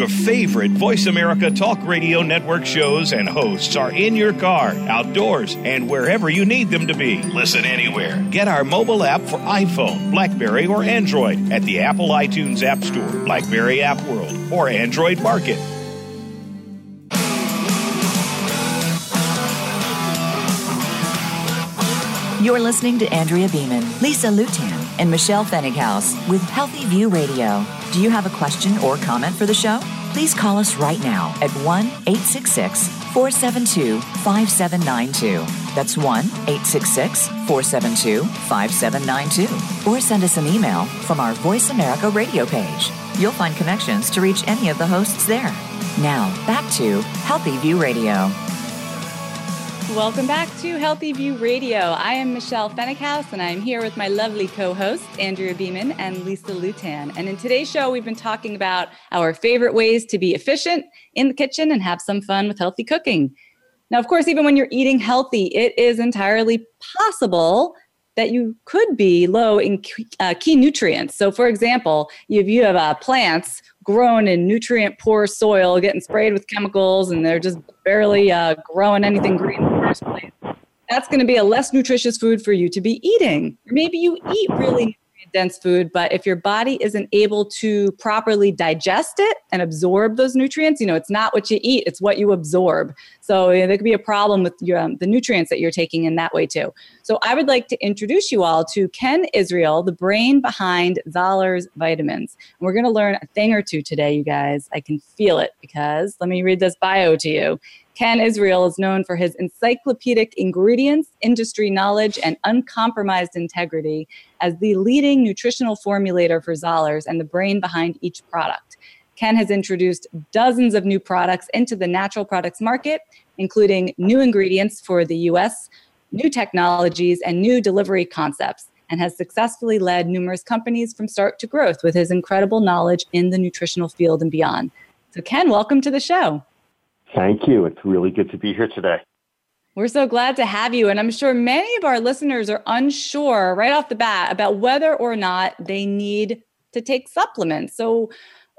Your favorite Voice America Talk Radio Network shows and hosts are in your car, outdoors, and wherever you need them to be. Listen anywhere. Get our mobile app for iPhone, Blackberry, or Android at the Apple iTunes App Store, Blackberry App World, or Android Market. You're listening to Andrea Beeman, Lisa Lutan, and Michelle Fenninghaus with Healthy View Radio. Do you have a question or comment for the show? Please call us right now at 1 866 472 5792. That's 1 866 472 5792. Or send us an email from our Voice America radio page. You'll find connections to reach any of the hosts there. Now, back to Healthy View Radio. Welcome back to Healthy View Radio. I am Michelle Fenninghaus, and I'm here with my lovely co hosts, Andrea Beeman and Lisa Lutan. And in today's show, we've been talking about our favorite ways to be efficient in the kitchen and have some fun with healthy cooking. Now, of course, even when you're eating healthy, it is entirely possible that you could be low in uh, key nutrients. So, for example, if you have uh, plants grown in nutrient poor soil, getting sprayed with chemicals, and they're just barely uh, growing anything green in the first place. That's going to be a less nutritious food for you to be eating. Maybe you eat really dense food, but if your body isn't able to properly digest it and absorb those nutrients, you know, it's not what you eat, it's what you absorb. So you know, there could be a problem with your, um, the nutrients that you're taking in that way too. So I would like to introduce you all to Ken Israel, the brain behind Zahler's Vitamins. And we're going to learn a thing or two today, you guys. I can feel it because let me read this bio to you. Ken Israel is known for his encyclopedic ingredients, industry knowledge, and uncompromised integrity as the leading nutritional formulator for Zahler's and the brain behind each product. Ken has introduced dozens of new products into the natural products market, including new ingredients for the US new technologies, and new delivery concepts, and has successfully led numerous companies from start to growth with his incredible knowledge in the nutritional field and beyond. So, Ken, welcome to the show. Thank you. It's really good to be here today. We're so glad to have you. And I'm sure many of our listeners are unsure right off the bat about whether or not they need to take supplements. So,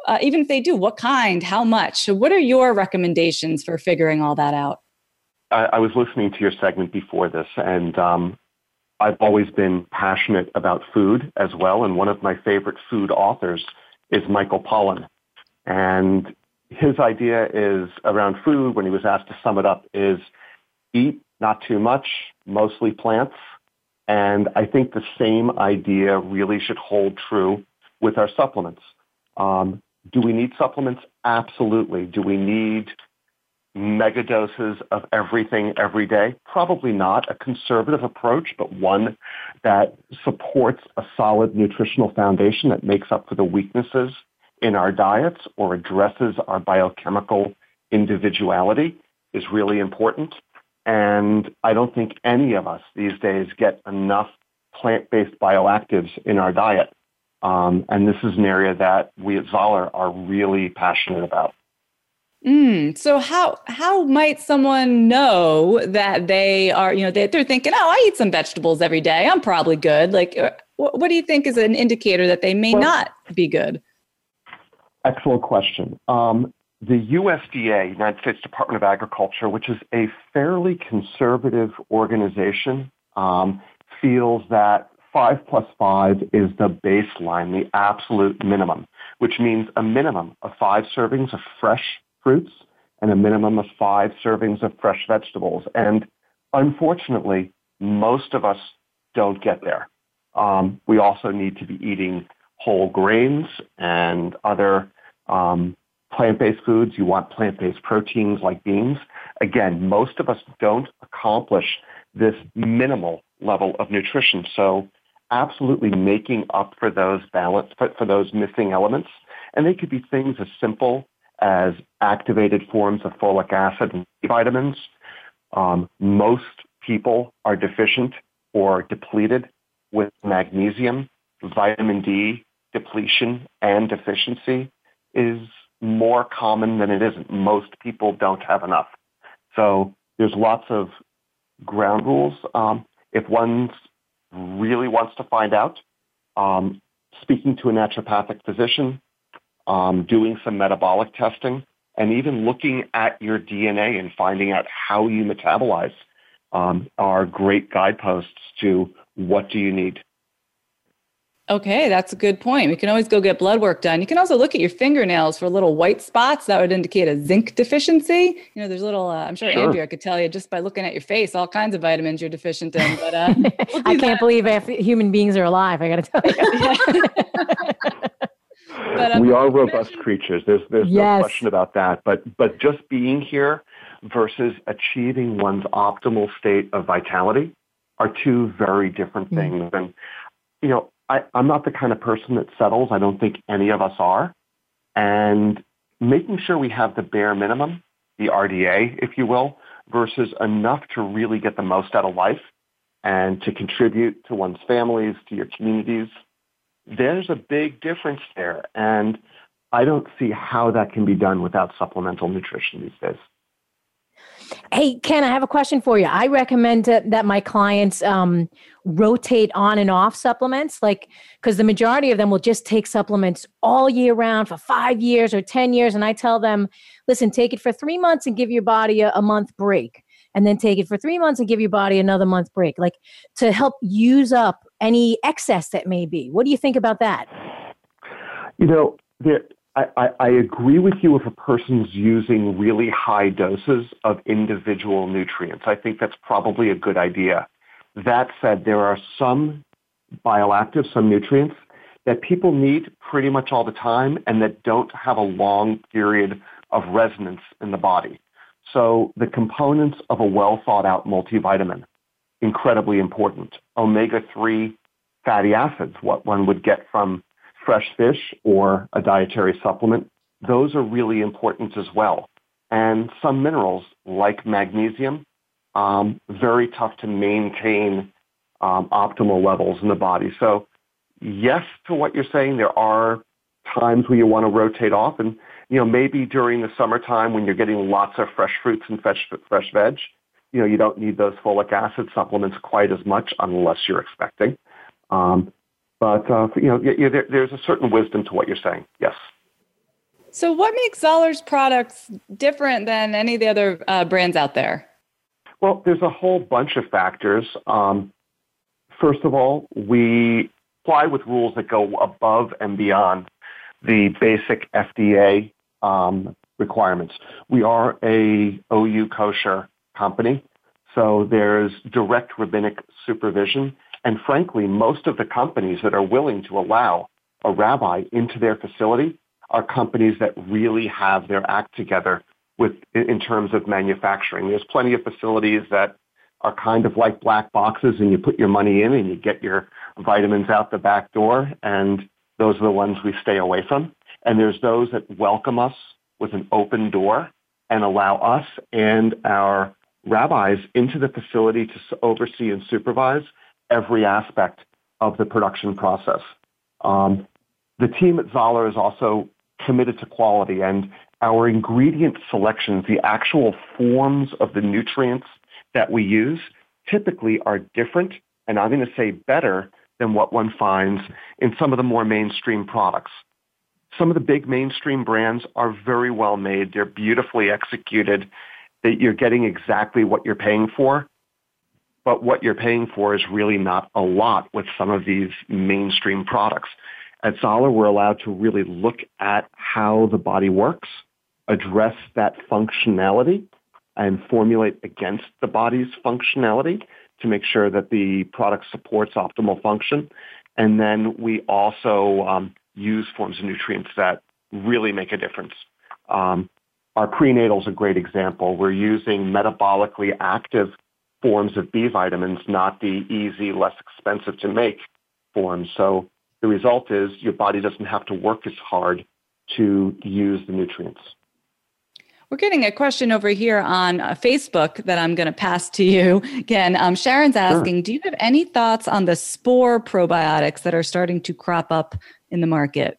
uh, even if they do, what kind, how much? So, what are your recommendations for figuring all that out? I, I was listening to your segment before this, and um, I've always been passionate about food as well. And one of my favorite food authors is Michael Pollan. And his idea is around food, when he was asked to sum it up, is eat not too much, mostly plants. And I think the same idea really should hold true with our supplements. Um, do we need supplements? Absolutely. Do we need mega doses of everything every day? Probably not. A conservative approach, but one that supports a solid nutritional foundation that makes up for the weaknesses in our diets or addresses our biochemical individuality is really important. And I don't think any of us these days get enough plant-based bioactives in our diet. Um, and this is an area that we at Zahler are really passionate about. Mm, so how how might someone know that they are you know they, they're thinking oh I eat some vegetables every day I'm probably good like uh, what, what do you think is an indicator that they may well, not be good? Excellent question. Um, the USDA, United States Department of Agriculture, which is a fairly conservative organization, um, feels that five plus five is the baseline, the absolute minimum, which means a minimum of five servings of fresh fruits and a minimum of five servings of fresh vegetables. And unfortunately, most of us don't get there. Um, we also need to be eating whole grains and other um, plant-based foods. You want plant-based proteins like beans. Again, most of us don't accomplish this minimal level of nutrition. So absolutely making up for those balance, for, for those missing elements. And they could be things as simple as activated forms of folic acid and vitamins. Um, most people are deficient or depleted with magnesium, vitamin D depletion and deficiency is more common than it isn't. Most people don't have enough. So there's lots of ground rules. Um, if one really wants to find out, um, speaking to a naturopathic physician, um, doing some metabolic testing, and even looking at your DNA and finding out how you metabolize um, are great guideposts to what do you need. Okay, that's a good point. We can always go get blood work done. You can also look at your fingernails for little white spots that would indicate a zinc deficiency. You know, there's little, uh, I'm sure, sure, Andrea could tell you just by looking at your face all kinds of vitamins you're deficient in. But uh, we'll I can't that. believe if human beings are alive. I got to tell you. but, um, we are robust creatures. There's, there's yes. no question about that. But, but just being here versus achieving one's optimal state of vitality are two very different hmm. things. Mm. And, you know, I, I'm not the kind of person that settles. I don't think any of us are. And making sure we have the bare minimum, the RDA, if you will, versus enough to really get the most out of life and to contribute to one's families, to your communities, there's a big difference there. And I don't see how that can be done without supplemental nutrition these days. Hey, Ken, I have a question for you. I recommend to, that my clients um, rotate on and off supplements, like, because the majority of them will just take supplements all year round for five years or 10 years. And I tell them, listen, take it for three months and give your body a, a month break. And then take it for three months and give your body another month break, like to help use up any excess that may be. What do you think about that? You know, there, I, I, agree with you if a person's using really high doses of individual nutrients. I think that's probably a good idea. That said, there are some bioactives, some nutrients that people need pretty much all the time and that don't have a long period of resonance in the body. So the components of a well thought out multivitamin, incredibly important. Omega-3 fatty acids, what one would get from fresh fish or a dietary supplement, those are really important as well. And some minerals like magnesium um, very tough to maintain um, optimal levels in the body. So, yes to what you're saying. There are times where you want to rotate off, and you know maybe during the summertime when you're getting lots of fresh fruits and fresh fresh veg, you know you don't need those folic acid supplements quite as much unless you're expecting. Um, but uh, you know, yeah, there, there's a certain wisdom to what you're saying. Yes. So, what makes Zahler's products different than any of the other uh, brands out there? Well, there's a whole bunch of factors. Um, first of all, we apply with rules that go above and beyond the basic FDA um, requirements. We are a OU kosher company, so there's direct rabbinic supervision. And frankly, most of the companies that are willing to allow a rabbi into their facility are companies that really have their act together with in terms of manufacturing. There's plenty of facilities that are kind of like black boxes and you put your money in and you get your vitamins out the back door and those are the ones we stay away from. And there's those that welcome us with an open door and allow us and our rabbis into the facility to oversee and supervise every aspect of the production process. Um, the team at Zahler is also committed to quality and our ingredient selections, the actual forms of the nutrients that we use, typically are different, and I'm going to say better than what one finds in some of the more mainstream products. Some of the big mainstream brands are very well made. They're beautifully executed. That you're getting exactly what you're paying for. But what you're paying for is really not a lot with some of these mainstream products. At Zahler, we're allowed to really look at how the body works, address that functionality, and formulate against the body's functionality to make sure that the product supports optimal function. And then we also um, use forms of nutrients that really make a difference. Um, our prenatal is a great example. We're using metabolically active forms of B vitamins, not the easy, less expensive to make forms. So the result is your body doesn't have to work as hard to use the nutrients. We're getting a question over here on uh, Facebook that I'm going to pass to you. Again, um, Sharon's asking sure. Do you have any thoughts on the spore probiotics that are starting to crop up in the market?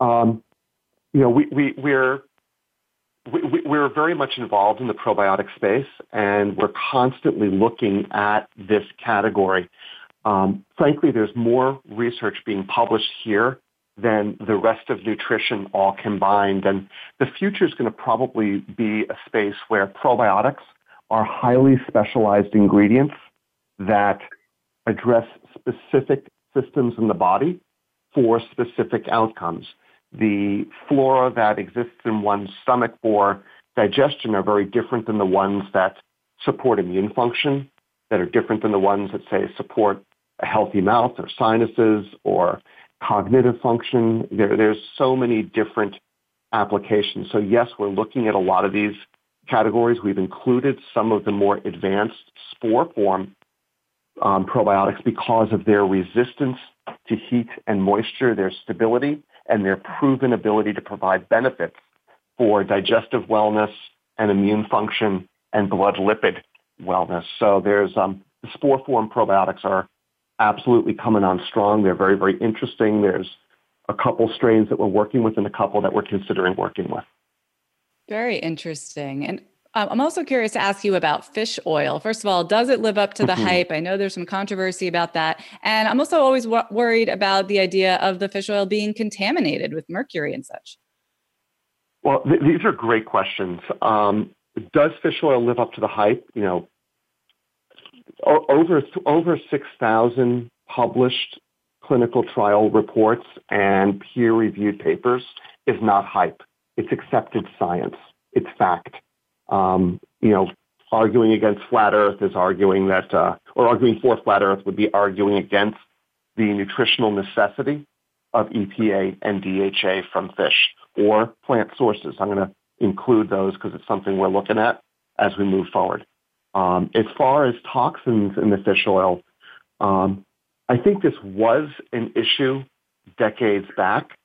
Um, you know, we, we, we're we, we're very much involved in the probiotic space, and we're constantly looking at this category. Um, frankly, there's more research being published here than the rest of nutrition all combined. And the future is going to probably be a space where probiotics are highly specialized ingredients that address specific systems in the body for specific outcomes the flora that exists in one's stomach for digestion are very different than the ones that support immune function, that are different than the ones that say support a healthy mouth or sinuses or cognitive function. There, there's so many different applications. So yes, we're looking at a lot of these categories. We've included some of the more advanced spore form um, probiotics because of their resistance to heat and moisture, their stability, and their proven ability to provide benefits for digestive wellness and immune function and blood lipid wellness. So there's um, the spore form probiotics are absolutely coming on strong. They're very, very interesting. There's a couple strains that we're working with and a couple that we're considering working with. Very interesting. And um, I'm also curious to ask you about fish oil. First of all, does it live up to the mm-hmm. hype? I know there's some controversy about that. And I'm also always w- worried about the idea of the fish oil being contaminated with mercury and such. Well, th- these are great questions. Um, does fish oil live up to the hype? You know, o- over over 6,000 published clinical trial reports and peer-reviewed papers is not hype. It's accepted science. It's fact um, you know, arguing against flat Earth is arguing that, uh, or arguing for flat Earth would be arguing against the nutritional necessity of EPA and DHA from fish or plant sources. I'm going to include those because it's something we're looking at as we move forward. Um, as far as toxins in the fish oil, um, I think this was an issue decades back.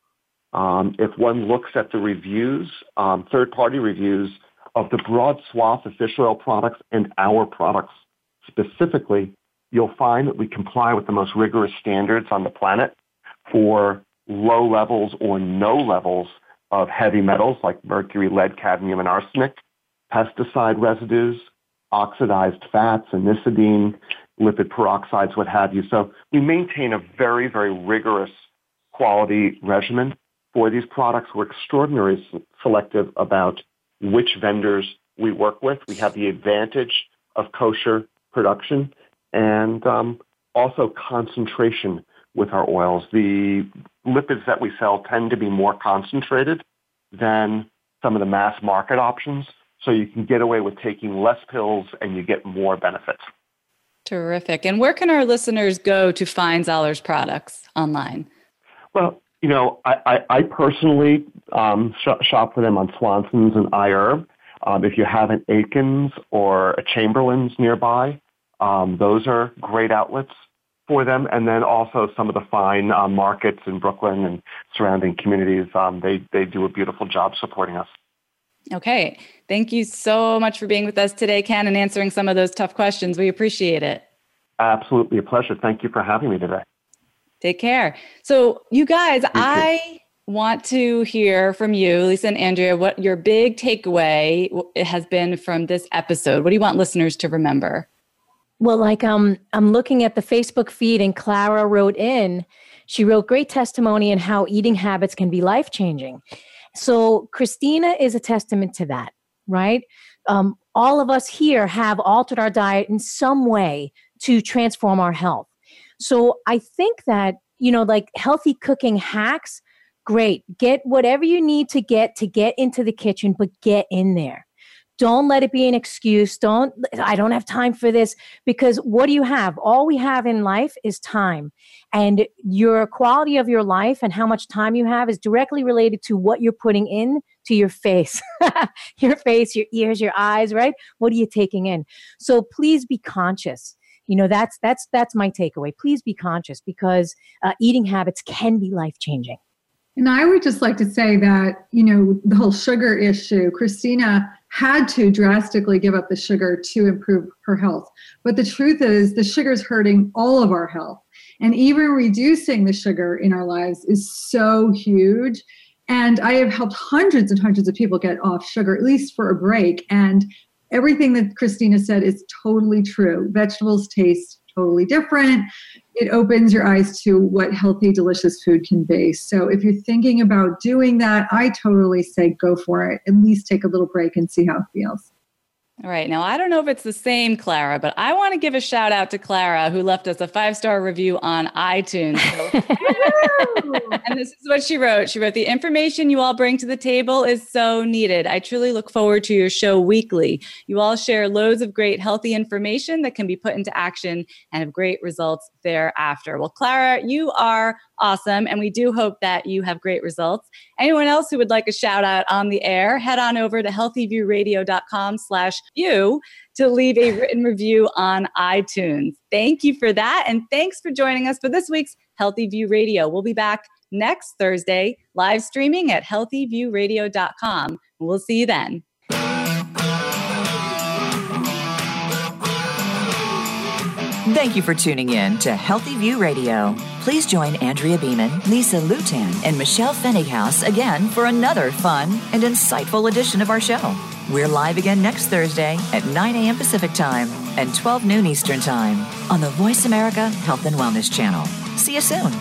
Um, if one looks at the reviews, um, third-party reviews of the broad swath of fish oil products and our products specifically, you'll find that we comply with the most rigorous standards on the planet for low levels or no levels of heavy metals like mercury, lead, cadmium, and arsenic, pesticide residues, oxidized fats, anisidine, lipid peroxides, what have you. So we maintain a very, very rigorous quality regimen for these products. We're extraordinarily selective about which vendors we work with. We have the advantage of kosher production and um, also concentration with our oils. The lipids that we sell tend to be more concentrated than some of the mass market options. So you can get away with taking less pills and you get more benefits. Terrific. And where can our listeners go to find Zahler's products online? Well, you know, I, I, I personally um, sh- shop for them on Swanson's and iHerb. Um, if you have an Atkins or a Chamberlain's nearby, um, those are great outlets for them. And then also some of the fine uh, markets in Brooklyn and surrounding communities, um, they, they do a beautiful job supporting us. Okay. Thank you so much for being with us today, Ken, and answering some of those tough questions. We appreciate it. Absolutely a pleasure. Thank you for having me today. Take care. So, you guys, you I want to hear from you, Lisa and Andrea, what your big takeaway has been from this episode. What do you want listeners to remember? Well, like um, I'm looking at the Facebook feed, and Clara wrote in. She wrote great testimony on how eating habits can be life changing. So Christina is a testament to that, right? Um, all of us here have altered our diet in some way to transform our health. So I think that, you know, like healthy cooking hacks, great. Get whatever you need to get to get into the kitchen, but get in there. Don't let it be an excuse. Don't, I don't have time for this because what do you have? All we have in life is time. And your quality of your life and how much time you have is directly related to what you're putting in to your face, your face, your ears, your eyes, right? What are you taking in? So please be conscious you know that's that's that's my takeaway please be conscious because uh, eating habits can be life changing and i would just like to say that you know the whole sugar issue christina had to drastically give up the sugar to improve her health. But the truth is, the sugar is hurting all of our health. And even reducing the sugar in our lives is so huge. And I have helped hundreds and hundreds of people get off sugar, at least for a break. And everything that Christina said is totally true. Vegetables taste totally different. It opens your eyes to what healthy, delicious food can be. So if you're thinking about doing that, I totally say go for it. At least take a little break and see how it feels. All right. Now, I don't know if it's the same Clara, but I want to give a shout out to Clara, who left us a five star review on iTunes. and this is what she wrote She wrote, The information you all bring to the table is so needed. I truly look forward to your show weekly. You all share loads of great, healthy information that can be put into action and have great results thereafter. Well, Clara, you are awesome. And we do hope that you have great results. Anyone else who would like a shout out on the air, head on over to healthyviewradio.com slash view to leave a written review on iTunes. Thank you for that. And thanks for joining us for this week's Healthy View Radio. We'll be back next Thursday, live streaming at healthyviewradio.com. We'll see you then. Thank you for tuning in to Healthy View Radio. Please join Andrea Beeman, Lisa Lutan, and Michelle Fenninghaus again for another fun and insightful edition of our show. We're live again next Thursday at 9 a.m. Pacific Time and 12 noon Eastern Time on the Voice America Health and Wellness Channel. See you soon.